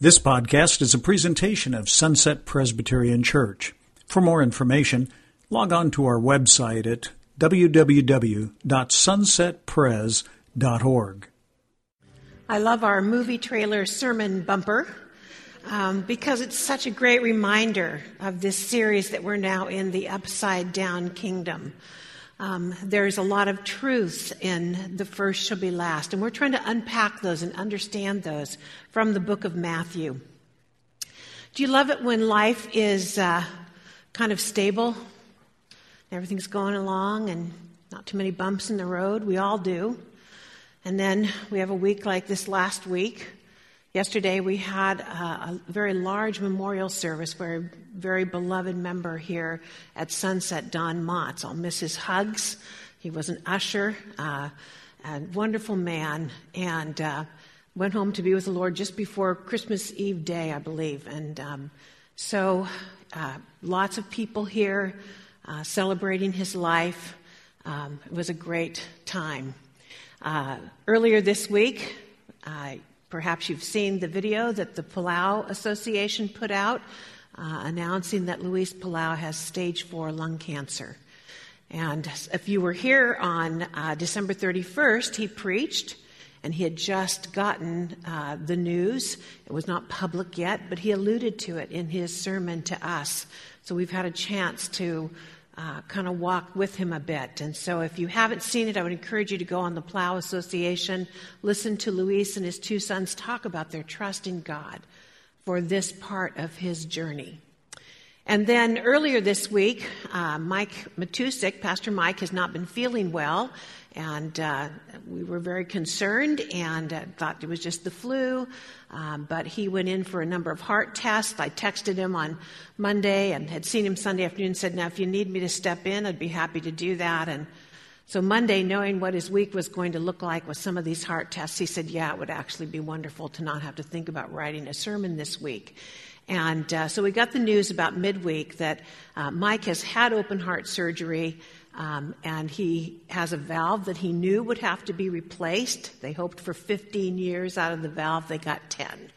This podcast is a presentation of Sunset Presbyterian Church. For more information, log on to our website at www.sunsetpres.org. I love our movie trailer sermon bumper um, because it's such a great reminder of this series that we're now in the Upside Down Kingdom. Um, there's a lot of truths in the first shall be last, and we're trying to unpack those and understand those from the book of Matthew. Do you love it when life is uh, kind of stable? Everything's going along and not too many bumps in the road. We all do. And then we have a week like this last week Yesterday, we had a, very large memorial service for a very beloved member here at Sunset, Don Motts. I'll miss his hugs. He was an usher, uh, a wonderful man, and uh, went home to be with the Lord just before Christmas Eve day, I believe. And um, so, uh, lots of people here uh, celebrating his life. Um, it was a great time. Uh, earlier this week, Perhaps you've seen the video that the Palau Association put out uh, announcing that Luis Palau has stage four lung cancer. And if you were here on uh, December 31st, he preached, and he had just gotten uh, the news. It was not public yet, but he alluded to it in his sermon to us. So we've had a chance to uh, kind of walk with him a bit. And so, if you haven't seen it, I would encourage you to go on the Palau Association, listen to Luis and his two sons talk about their trust in God for this part of his journey. And then earlier this week, uh, Mike Matusik, Pastor Mike, has not been feeling well. And uh, we were very concerned and uh, thought it was just the flu. Um, but he went in for a number of heart tests. I texted him on Monday and had seen him Sunday afternoon and said, Now, if you need me to step in, I'd be happy to do that. And so Monday, knowing what his week was going to look like with some of these heart tests, he said, Yeah, it would actually be wonderful to not have to think about writing a sermon this week. And uh, so we got the news about midweek that uh, Mike has had open heart surgery. Um, and he has a valve that he knew would have to be replaced. They hoped for 15 years out of the valve, they got 10.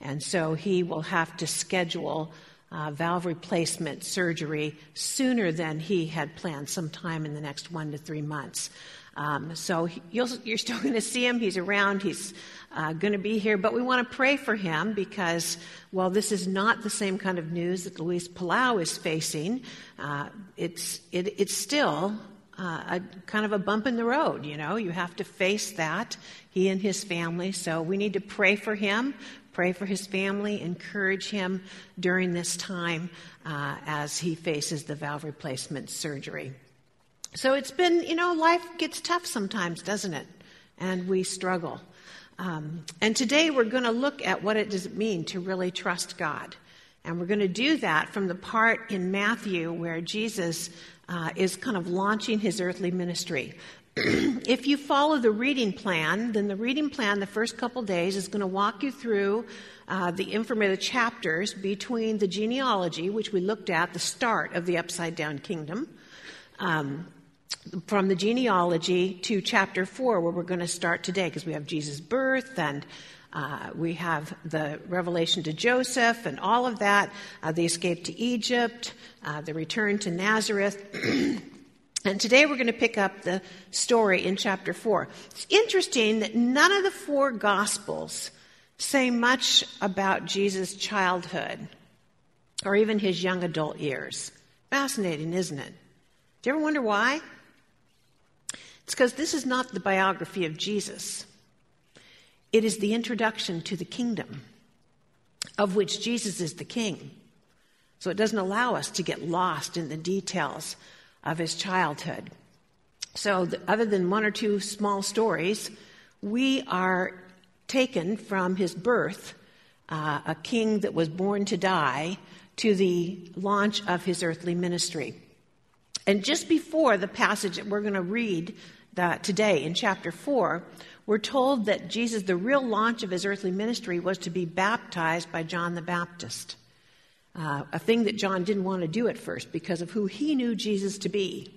And so he will have to schedule uh, valve replacement surgery sooner than he had planned, sometime in the next one to three months. Um, so you are still going to see him. He's around. He's uh, going to be here. But we want to pray for him because, while this is not the same kind of news that Luis Palau is facing, uh, it's, it, it's still uh, a kind of a bump in the road. You know, you have to face that, he and his family. So we need to pray for him, pray for his family, encourage him during this time uh, as he faces the valve replacement surgery. So it's been, you know, life gets tough sometimes, doesn't it? And we struggle. Um, and today we're going to look at what it does mean to really trust God. And we're going to do that from the part in Matthew where Jesus uh, is kind of launching his earthly ministry. if you follow the reading plan, then the reading plan the first couple days is going to walk you through uh, the information, the chapters between the genealogy, which we looked at the start of the upside down kingdom, um, from the genealogy to chapter 4, where we're going to start today, because we have Jesus' birth and uh, we have the revelation to Joseph and all of that, uh, the escape to Egypt, uh, the return to Nazareth. and today we're going to pick up the story in chapter 4. It's interesting that none of the four Gospels say much about Jesus' childhood or even his young adult years. Fascinating, isn't it? Do you ever wonder why? It's because this is not the biography of Jesus, it is the introduction to the kingdom, of which Jesus is the king. So it doesn't allow us to get lost in the details of his childhood. So, the, other than one or two small stories, we are taken from his birth, uh, a king that was born to die, to the launch of his earthly ministry. And just before the passage that we're going to read that today in chapter 4, we're told that Jesus, the real launch of his earthly ministry, was to be baptized by John the Baptist. Uh, a thing that John didn't want to do at first because of who he knew Jesus to be.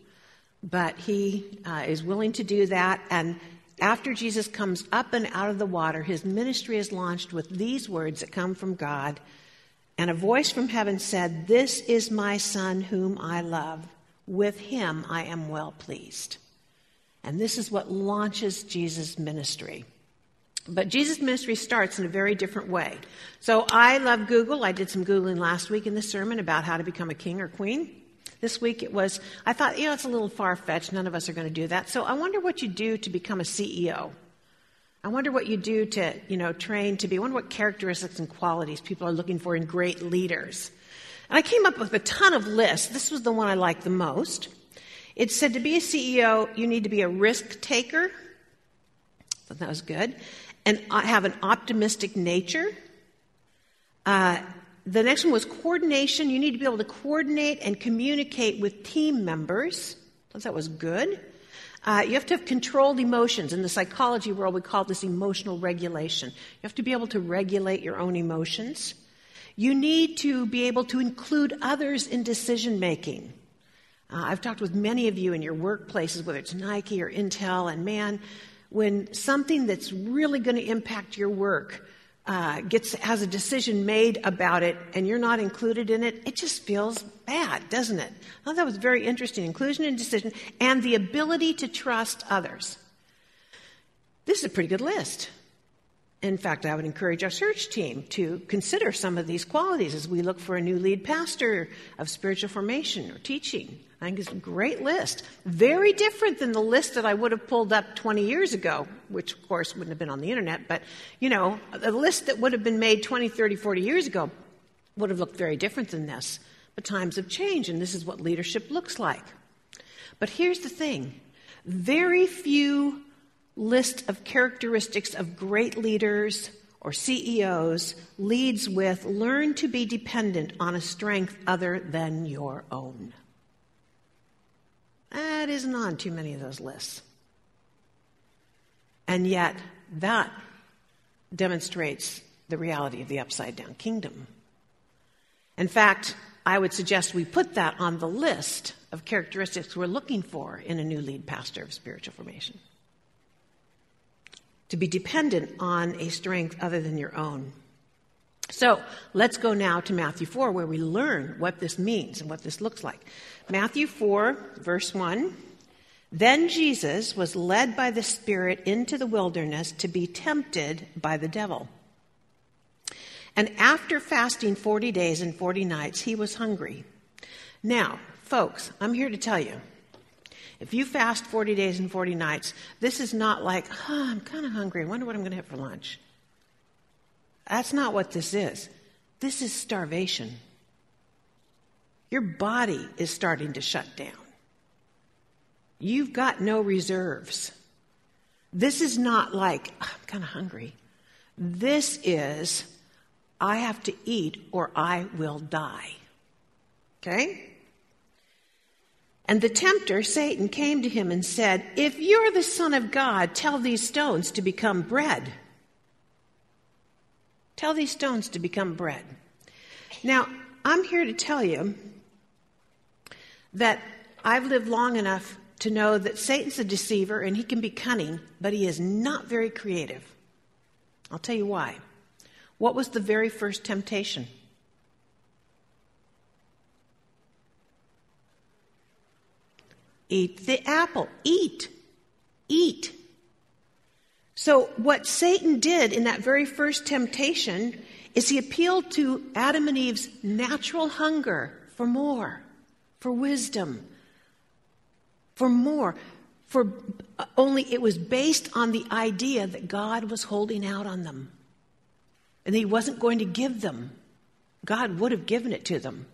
But he uh, is willing to do that, and after Jesus comes up and out of the water, his ministry is launched with these words that come from God. And a voice from heaven said, This is my son whom I love. With him I am well pleased. And this is what launches Jesus' ministry. But Jesus' ministry starts in a very different way. So I love Google. I did some Googling last week in the sermon about how to become a king or queen. This week it was, I thought, you know, it's a little far fetched. None of us are going to do that. So I wonder what you do to become a CEO. I wonder what you do to, you know, train to be, I wonder what characteristics and qualities people are looking for in great leaders. And I came up with a ton of lists. This was the one I liked the most. It said to be a CEO, you need to be a risk taker. Thought that was good and have an optimistic nature. Uh, the next one was coordination. You need to be able to coordinate and communicate with team members. Thought that was good. Uh, you have to have controlled emotions. In the psychology world, we call this emotional regulation. You have to be able to regulate your own emotions. You need to be able to include others in decision making. Uh, I've talked with many of you in your workplaces, whether it's Nike or Intel, and man, when something that's really going to impact your work uh, gets has a decision made about it and you're not included in it, it just feels bad, doesn't it? I thought that was very interesting. Inclusion and decision and the ability to trust others. This is a pretty good list. In fact, I would encourage our search team to consider some of these qualities as we look for a new lead pastor of spiritual formation or teaching. I think it's a great list. Very different than the list that I would have pulled up 20 years ago, which of course wouldn't have been on the internet, but you know, a list that would have been made 20, 30, 40 years ago would have looked very different than this. But times have changed, and this is what leadership looks like. But here's the thing very few list of characteristics of great leaders or CEOs leads with learn to be dependent on a strength other than your own. That isn't on too many of those lists. And yet, that demonstrates the reality of the upside down kingdom. In fact, I would suggest we put that on the list of characteristics we're looking for in a new lead pastor of spiritual formation. To be dependent on a strength other than your own. So let's go now to Matthew 4, where we learn what this means and what this looks like. Matthew 4, verse 1. Then Jesus was led by the Spirit into the wilderness to be tempted by the devil. And after fasting 40 days and 40 nights, he was hungry. Now, folks, I'm here to tell you if you fast 40 days and 40 nights, this is not like, oh, I'm kind of hungry. I wonder what I'm going to have for lunch. That's not what this is. This is starvation. Your body is starting to shut down. You've got no reserves. This is not like, ah, I'm kind of hungry. This is, I have to eat or I will die. Okay? And the tempter, Satan, came to him and said, If you're the Son of God, tell these stones to become bread. Tell these stones to become bread. Now, I'm here to tell you that I've lived long enough to know that Satan's a deceiver and he can be cunning, but he is not very creative. I'll tell you why. What was the very first temptation? Eat the apple. Eat. Eat. So, what Satan did in that very first temptation is he appealed to Adam and Eve's natural hunger for more for wisdom, for more. For uh, only it was based on the idea that God was holding out on them and he wasn't going to give them. God would have given it to them.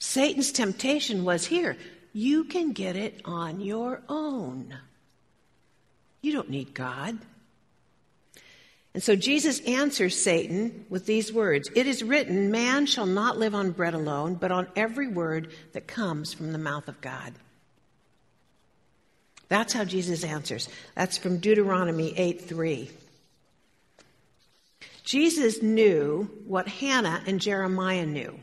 Satan's temptation was here. You can get it on your own. You don't need God. And so Jesus answers Satan with these words It is written, Man shall not live on bread alone, but on every word that comes from the mouth of God. That's how Jesus answers. That's from Deuteronomy 8 3. Jesus knew what Hannah and Jeremiah knew.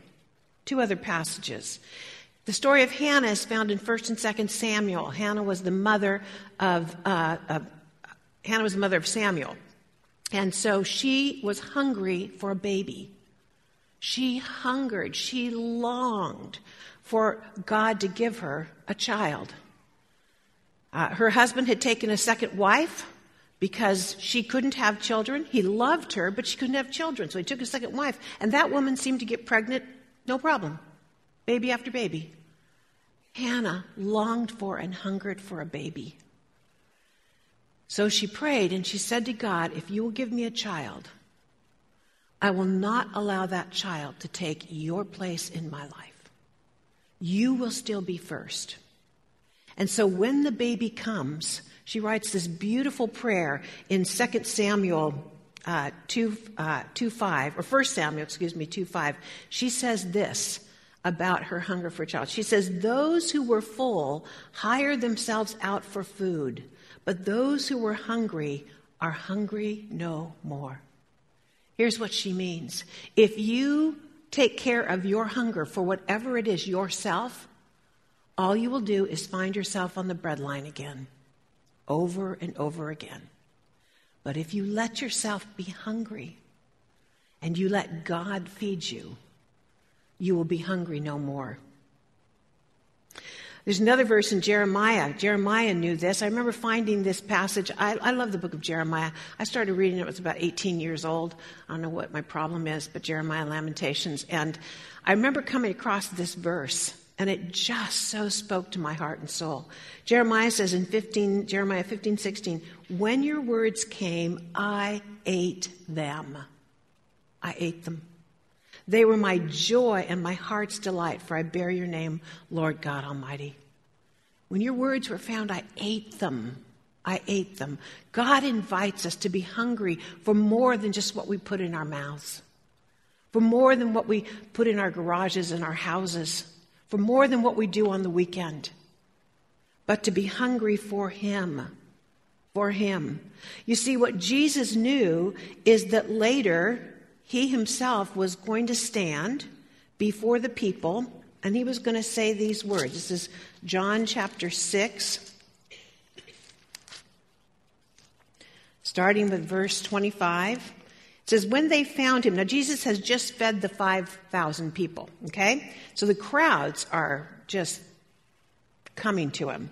Two other passages. The story of Hannah is found in 1st and 2nd Samuel. Hannah was the mother of, uh, of Hannah was the mother of Samuel. And so she was hungry for a baby. She hungered, she longed for God to give her a child. Uh, her husband had taken a second wife because she couldn't have children. He loved her, but she couldn't have children. So he took a second wife. And that woman seemed to get pregnant, no problem. Baby after baby. Hannah longed for and hungered for a baby. So she prayed and she said to God, If you will give me a child, I will not allow that child to take your place in my life. You will still be first. And so when the baby comes, she writes this beautiful prayer in 2 Samuel uh, 2, uh, 2 5, or 1 Samuel, excuse me, 2 5. She says this about her hunger for a child. She says, Those who were full hired themselves out for food but those who were hungry are hungry no more. Here's what she means if you take care of your hunger for whatever it is yourself, all you will do is find yourself on the breadline again, over and over again. But if you let yourself be hungry and you let God feed you, you will be hungry no more. There's another verse in Jeremiah. Jeremiah knew this. I remember finding this passage. I, I, love the book of Jeremiah. I started reading it, I was about 18 years old. I don't know what my problem is, but Jeremiah Lamentations. And I remember coming across this verse, and it just so spoke to my heart and soul. Jeremiah says in 15, Jeremiah 15, 16, When your words came, I ate them. I ate them. They were my joy and my heart's delight, for I bear your name, Lord God Almighty. When your words were found, I ate them. I ate them. God invites us to be hungry for more than just what we put in our mouths, for more than what we put in our garages and our houses, for more than what we do on the weekend, but to be hungry for Him. For Him. You see, what Jesus knew is that later he himself was going to stand before the people and he was going to say these words. This is John chapter 6, starting with verse 25. It says, When they found him, now Jesus has just fed the 5,000 people, okay? So the crowds are just coming to him.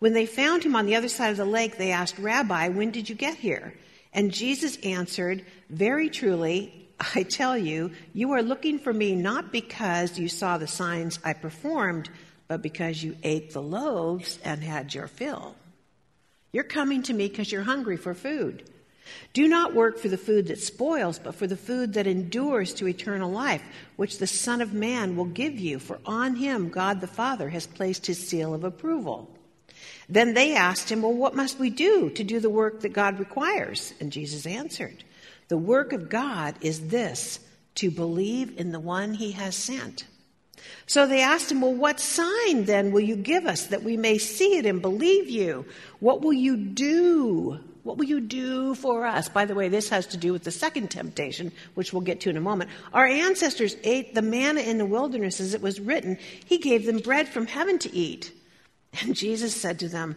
When they found him on the other side of the lake, they asked, Rabbi, when did you get here? And Jesus answered, Very truly, I tell you, you are looking for me not because you saw the signs I performed, but because you ate the loaves and had your fill. You're coming to me because you're hungry for food. Do not work for the food that spoils, but for the food that endures to eternal life, which the Son of Man will give you, for on him God the Father has placed his seal of approval. Then they asked him, Well, what must we do to do the work that God requires? And Jesus answered, the work of God is this to believe in the one he has sent. So they asked him, Well, what sign then will you give us that we may see it and believe you? What will you do? What will you do for us? By the way, this has to do with the second temptation, which we'll get to in a moment. Our ancestors ate the manna in the wilderness as it was written, He gave them bread from heaven to eat. And Jesus said to them,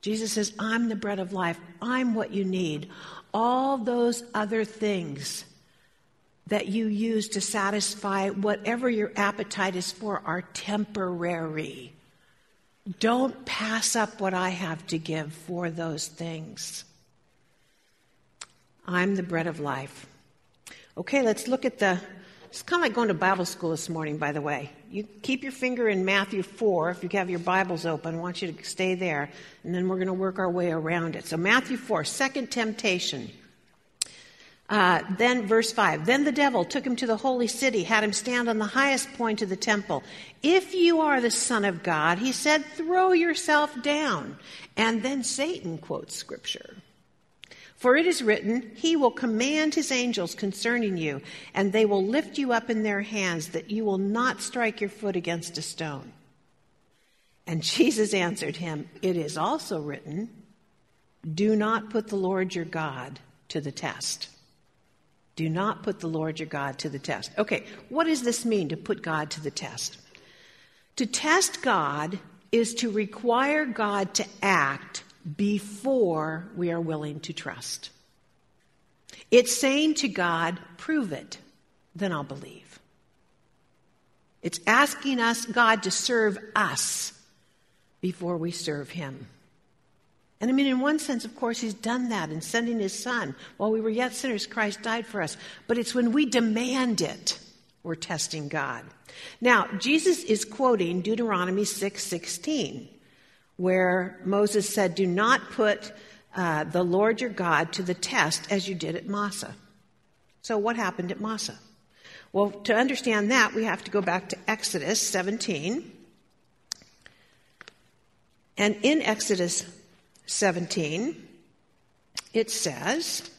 Jesus says, I'm the bread of life. I'm what you need. All those other things that you use to satisfy whatever your appetite is for are temporary. Don't pass up what I have to give for those things. I'm the bread of life. Okay, let's look at the it's kind of like going to Bible school this morning, by the way. You keep your finger in Matthew 4. If you have your Bibles open, I want you to stay there, and then we're going to work our way around it. So, Matthew 4, second temptation. Uh, then, verse 5 Then the devil took him to the holy city, had him stand on the highest point of the temple. If you are the Son of God, he said, throw yourself down. And then Satan quotes scripture. For it is written, He will command His angels concerning you, and they will lift you up in their hands, that you will not strike your foot against a stone. And Jesus answered him, It is also written, Do not put the Lord your God to the test. Do not put the Lord your God to the test. Okay, what does this mean to put God to the test? To test God is to require God to act before we are willing to trust. It's saying to God, prove it, then I'll believe. It's asking us, God, to serve us before we serve Him. And I mean, in one sense, of course, He's done that in sending His Son. While we were yet sinners, Christ died for us. But it's when we demand it, we're testing God. Now, Jesus is quoting Deuteronomy 6 16 where Moses said, Do not put uh, the Lord your God to the test as you did at Massah. So, what happened at Massah? Well, to understand that, we have to go back to Exodus 17. And in Exodus 17, it says,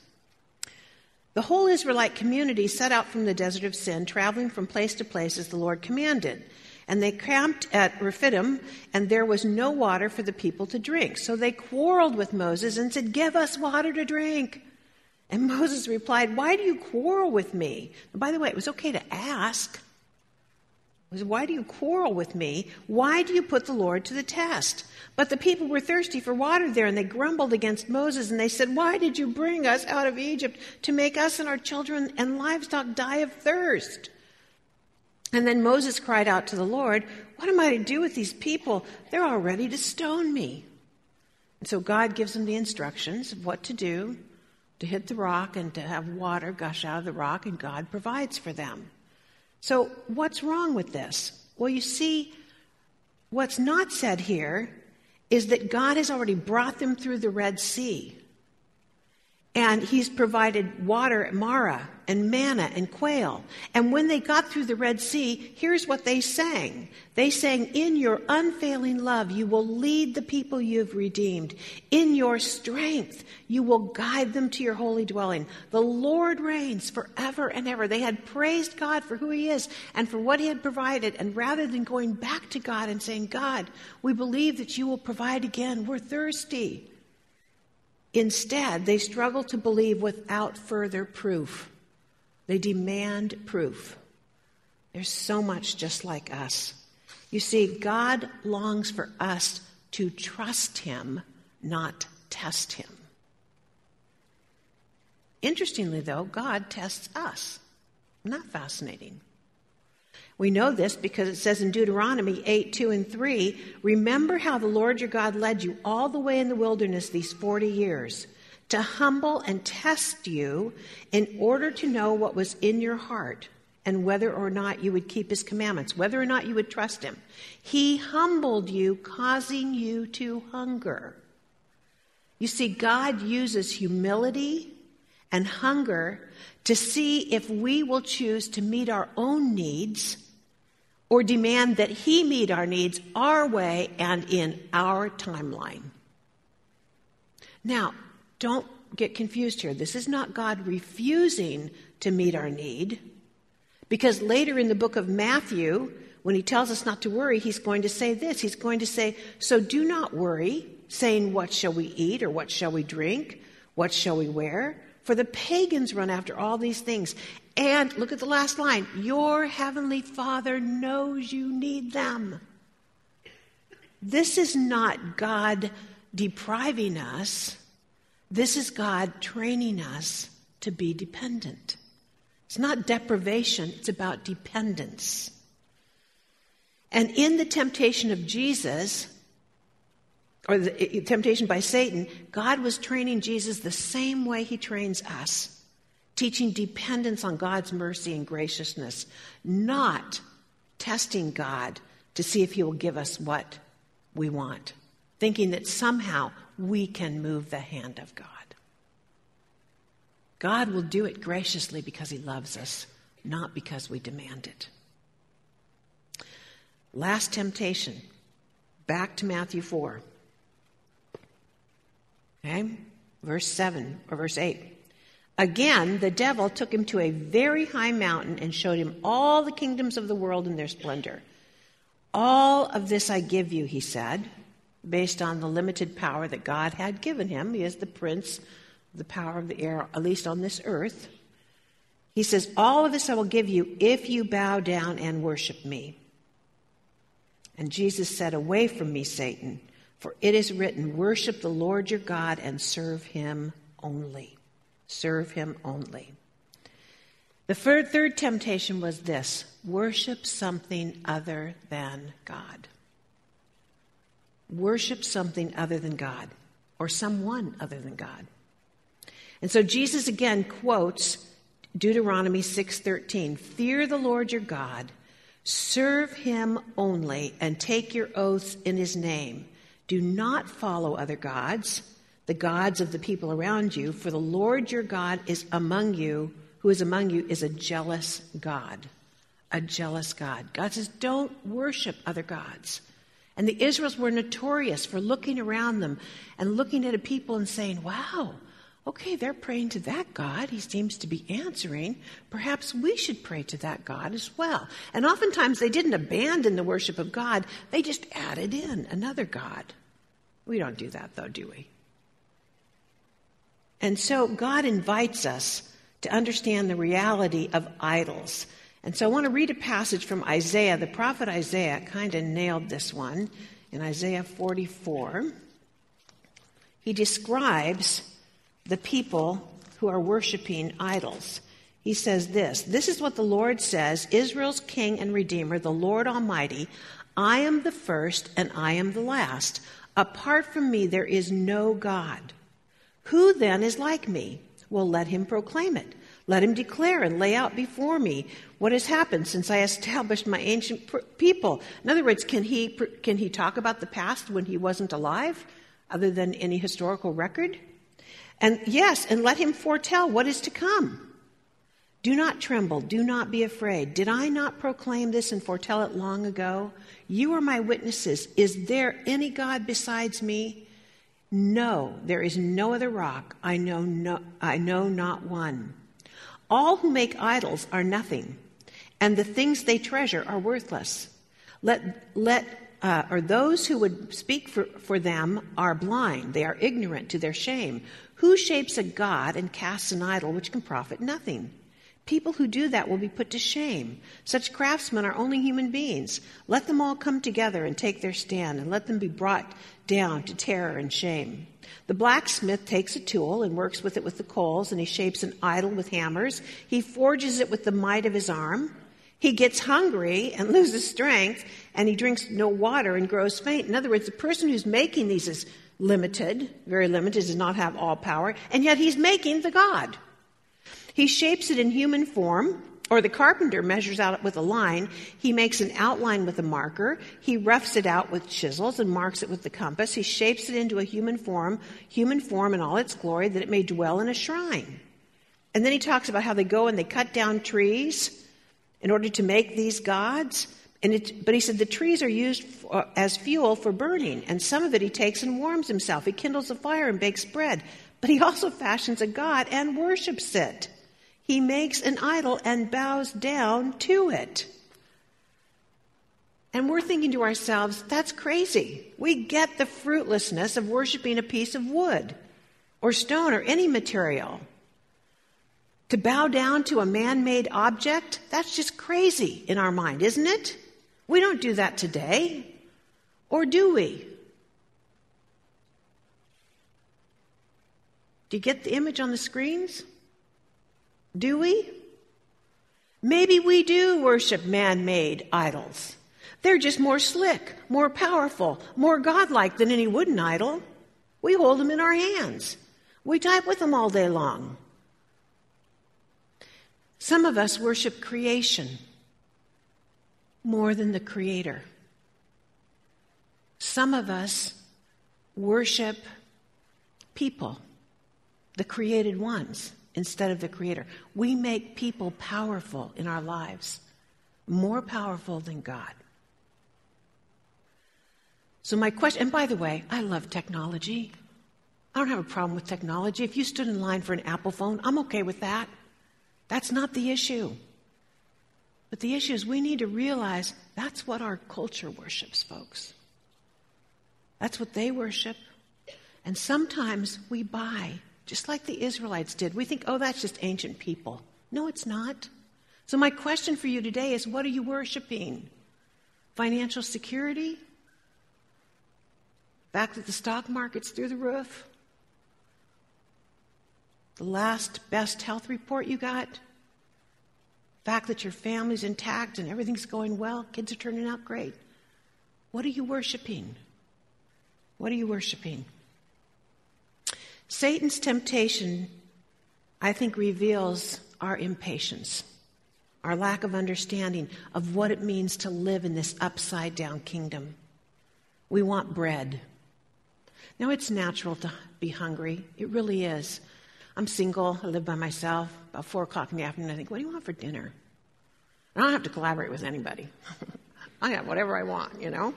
The whole Israelite community set out from the desert of Sin, traveling from place to place as the Lord commanded. And they camped at Rephidim, and there was no water for the people to drink. So they quarreled with Moses and said, Give us water to drink. And Moses replied, Why do you quarrel with me? And by the way, it was okay to ask. Was, Why do you quarrel with me? Why do you put the Lord to the test? But the people were thirsty for water there, and they grumbled against Moses, and they said, Why did you bring us out of Egypt to make us and our children and livestock die of thirst? And then Moses cried out to the Lord, What am I to do with these people? They're all ready to stone me. And so God gives them the instructions of what to do to hit the rock and to have water gush out of the rock, and God provides for them. So, what's wrong with this? Well, you see, what's not said here is that God has already brought them through the Red Sea. And he's provided water at Marah and manna and quail. And when they got through the Red Sea, here's what they sang. They sang, In your unfailing love, you will lead the people you've redeemed. In your strength, you will guide them to your holy dwelling. The Lord reigns forever and ever. They had praised God for who he is and for what he had provided. And rather than going back to God and saying, God, we believe that you will provide again, we're thirsty. Instead, they struggle to believe without further proof. They demand proof. There's so much just like us. You see, God longs for us to trust Him, not test Him. Interestingly, though, God tests us. Not fascinating? We know this because it says in Deuteronomy 8, 2 and 3 Remember how the Lord your God led you all the way in the wilderness these 40 years to humble and test you in order to know what was in your heart and whether or not you would keep his commandments, whether or not you would trust him. He humbled you, causing you to hunger. You see, God uses humility and hunger to see if we will choose to meet our own needs or demand that He meet our needs our way and in our timeline. Now, don't get confused here. This is not God refusing to meet our need, because later in the book of Matthew, when he tells us not to worry, he's going to say this. He's going to say, So do not worry, saying, What shall we eat, or what shall we drink? What shall we wear? For the pagans run after all these things, and look at the last line Your heavenly Father knows you need them. This is not God depriving us, this is God training us to be dependent. It's not deprivation, it's about dependence. And in the temptation of Jesus, or the eh, temptation by Satan, God was training Jesus the same way he trains us teaching dependence on God's mercy and graciousness, not testing God to see if He will give us what we want, thinking that somehow we can move the hand of God. God will do it graciously because He loves us, not because we demand it. Last temptation. Back to Matthew 4. Okay? Verse 7 or verse 8. Again, the devil took him to a very high mountain and showed him all the kingdoms of the world in their splendor. All of this I give you, he said, based on the limited power that God had given him. He is the prince, the power of the air, at least on this earth. He says, All of this I will give you if you bow down and worship me. And Jesus said, Away from me, Satan, for it is written, Worship the Lord your God and serve him only. Serve him only. The third, third temptation was this worship something other than God. Worship something other than God, or someone other than God. And so Jesus again quotes Deuteronomy 6:13, "Fear the Lord your God, serve him only and take your oaths in his name. Do not follow other gods." The gods of the people around you, for the Lord your God is among you, who is among you is a jealous God. A jealous God. God says, don't worship other gods. And the Israels were notorious for looking around them and looking at a people and saying, wow, okay, they're praying to that God. He seems to be answering. Perhaps we should pray to that God as well. And oftentimes they didn't abandon the worship of God, they just added in another God. We don't do that, though, do we? And so God invites us to understand the reality of idols. And so I want to read a passage from Isaiah. The prophet Isaiah kind of nailed this one in Isaiah 44. He describes the people who are worshiping idols. He says this This is what the Lord says Israel's King and Redeemer, the Lord Almighty. I am the first and I am the last. Apart from me, there is no God. Who then is like me? Well, let him proclaim it. Let him declare and lay out before me what has happened since I established my ancient people. In other words, can he, can he talk about the past when he wasn't alive, other than any historical record? And yes, and let him foretell what is to come. Do not tremble, do not be afraid. Did I not proclaim this and foretell it long ago? You are my witnesses. Is there any God besides me? No, there is no other rock. I know, no, I know not one. All who make idols are nothing, and the things they treasure are worthless. Let, let, uh, or those who would speak for, for them are blind. They are ignorant to their shame. Who shapes a god and casts an idol which can profit nothing? People who do that will be put to shame. Such craftsmen are only human beings. Let them all come together and take their stand, and let them be brought down to terror and shame. The blacksmith takes a tool and works with it with the coals, and he shapes an idol with hammers. He forges it with the might of his arm. He gets hungry and loses strength, and he drinks no water and grows faint. In other words, the person who's making these is limited, very limited, does not have all power, and yet he's making the God. He shapes it in human form, or the carpenter measures out with a line. He makes an outline with a marker. He roughs it out with chisels and marks it with the compass. He shapes it into a human form, human form in all its glory, that it may dwell in a shrine. And then he talks about how they go and they cut down trees in order to make these gods. And it, but he said the trees are used for, as fuel for burning, and some of it he takes and warms himself. He kindles a fire and bakes bread, but he also fashions a god and worships it he makes an idol and bows down to it. And we're thinking to ourselves, that's crazy. We get the fruitlessness of worshiping a piece of wood or stone or any material. To bow down to a man made object, that's just crazy in our mind, isn't it? We don't do that today. Or do we? Do you get the image on the screens? Do we? Maybe we do worship man made idols. They're just more slick, more powerful, more godlike than any wooden idol. We hold them in our hands. We type with them all day long. Some of us worship creation more than the Creator. Some of us worship people, the created ones instead of the Creator. We make people powerful in our lives, more powerful than God. So, my question, and by the way, I love technology. I don't have a problem with technology. If you stood in line for an Apple phone, I'm okay with that. That's not the issue. But the issue is we need to realize that's what our culture worships, folks. That's what they worship. And sometimes we buy, just like the Israelites did. We think, oh, that's just ancient people. No, it's not. So, my question for you today is what are you worshiping? Financial security? Fact that the stock market's through the roof? The last best health report you got? Fact that your family's intact and everything's going well, kids are turning out great. What are you worshiping? What are you worshiping? Satan's temptation, I think, reveals our impatience, our lack of understanding of what it means to live in this upside down kingdom. We want bread. Now, it's natural to be hungry. It really is. I'm single. I live by myself. About four o'clock in the afternoon, I think, what do you want for dinner? I don't have to collaborate with anybody. I have whatever I want, you know?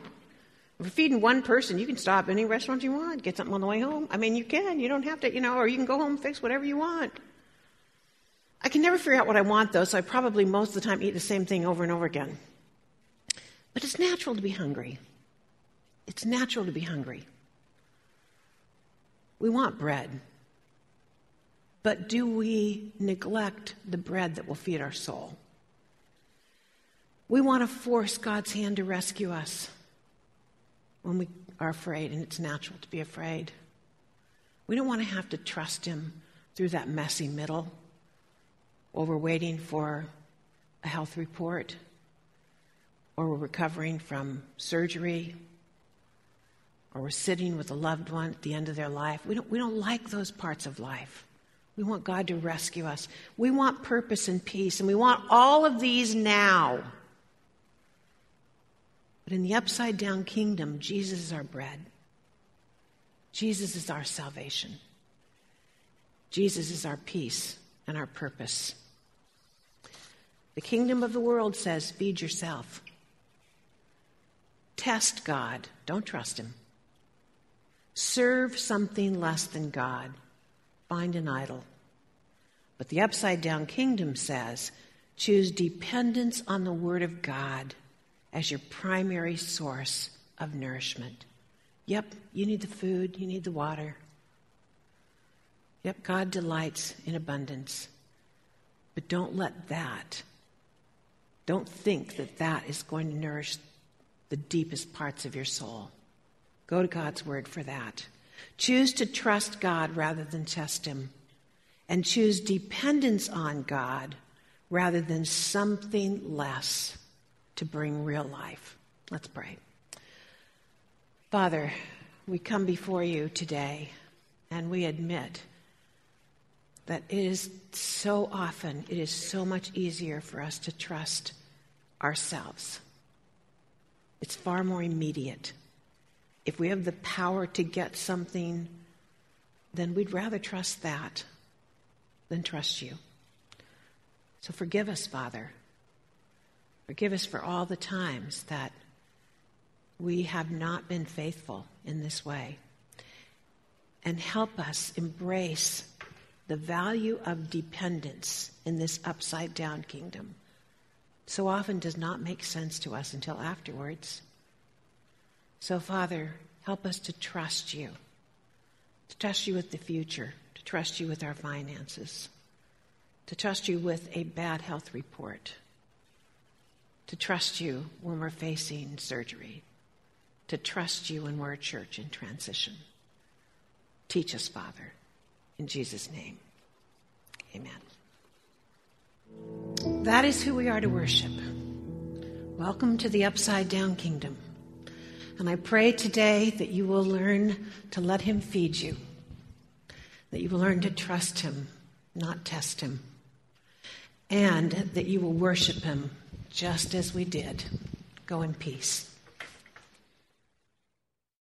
If you're feeding one person, you can stop any restaurant you want, get something on the way home. I mean, you can. You don't have to, you know, or you can go home and fix whatever you want. I can never figure out what I want, though, so I probably most of the time eat the same thing over and over again. But it's natural to be hungry. It's natural to be hungry. We want bread. But do we neglect the bread that will feed our soul? We want to force God's hand to rescue us when we are afraid, and it's natural to be afraid. We don't want to have to trust Him through that messy middle while we're waiting for a health report or we're recovering from surgery or we're sitting with a loved one at the end of their life. We don't, we don't like those parts of life. We want God to rescue us. We want purpose and peace, and we want all of these now. But in the upside down kingdom, Jesus is our bread. Jesus is our salvation. Jesus is our peace and our purpose. The kingdom of the world says, feed yourself. Test God, don't trust Him. Serve something less than God. Find an idol. But the upside down kingdom says choose dependence on the Word of God as your primary source of nourishment. Yep, you need the food, you need the water. Yep, God delights in abundance. But don't let that, don't think that that is going to nourish the deepest parts of your soul. Go to God's word for that. Choose to trust God rather than test Him. And choose dependence on God rather than something less to bring real life. Let's pray. Father, we come before you today and we admit that it is so often, it is so much easier for us to trust ourselves. It's far more immediate if we have the power to get something, then we'd rather trust that than trust you. So forgive us, Father. Forgive us for all the times that we have not been faithful in this way. And help us embrace the value of dependence in this upside down kingdom. So often does not make sense to us until afterwards. So, Father, help us to trust you, to trust you with the future, to trust you with our finances, to trust you with a bad health report, to trust you when we're facing surgery, to trust you when we're a church in transition. Teach us, Father, in Jesus' name. Amen. That is who we are to worship. Welcome to the upside down kingdom. And I pray today that you will learn to let Him feed you, that you will learn to trust Him, not test Him, and that you will worship Him just as we did. Go in peace.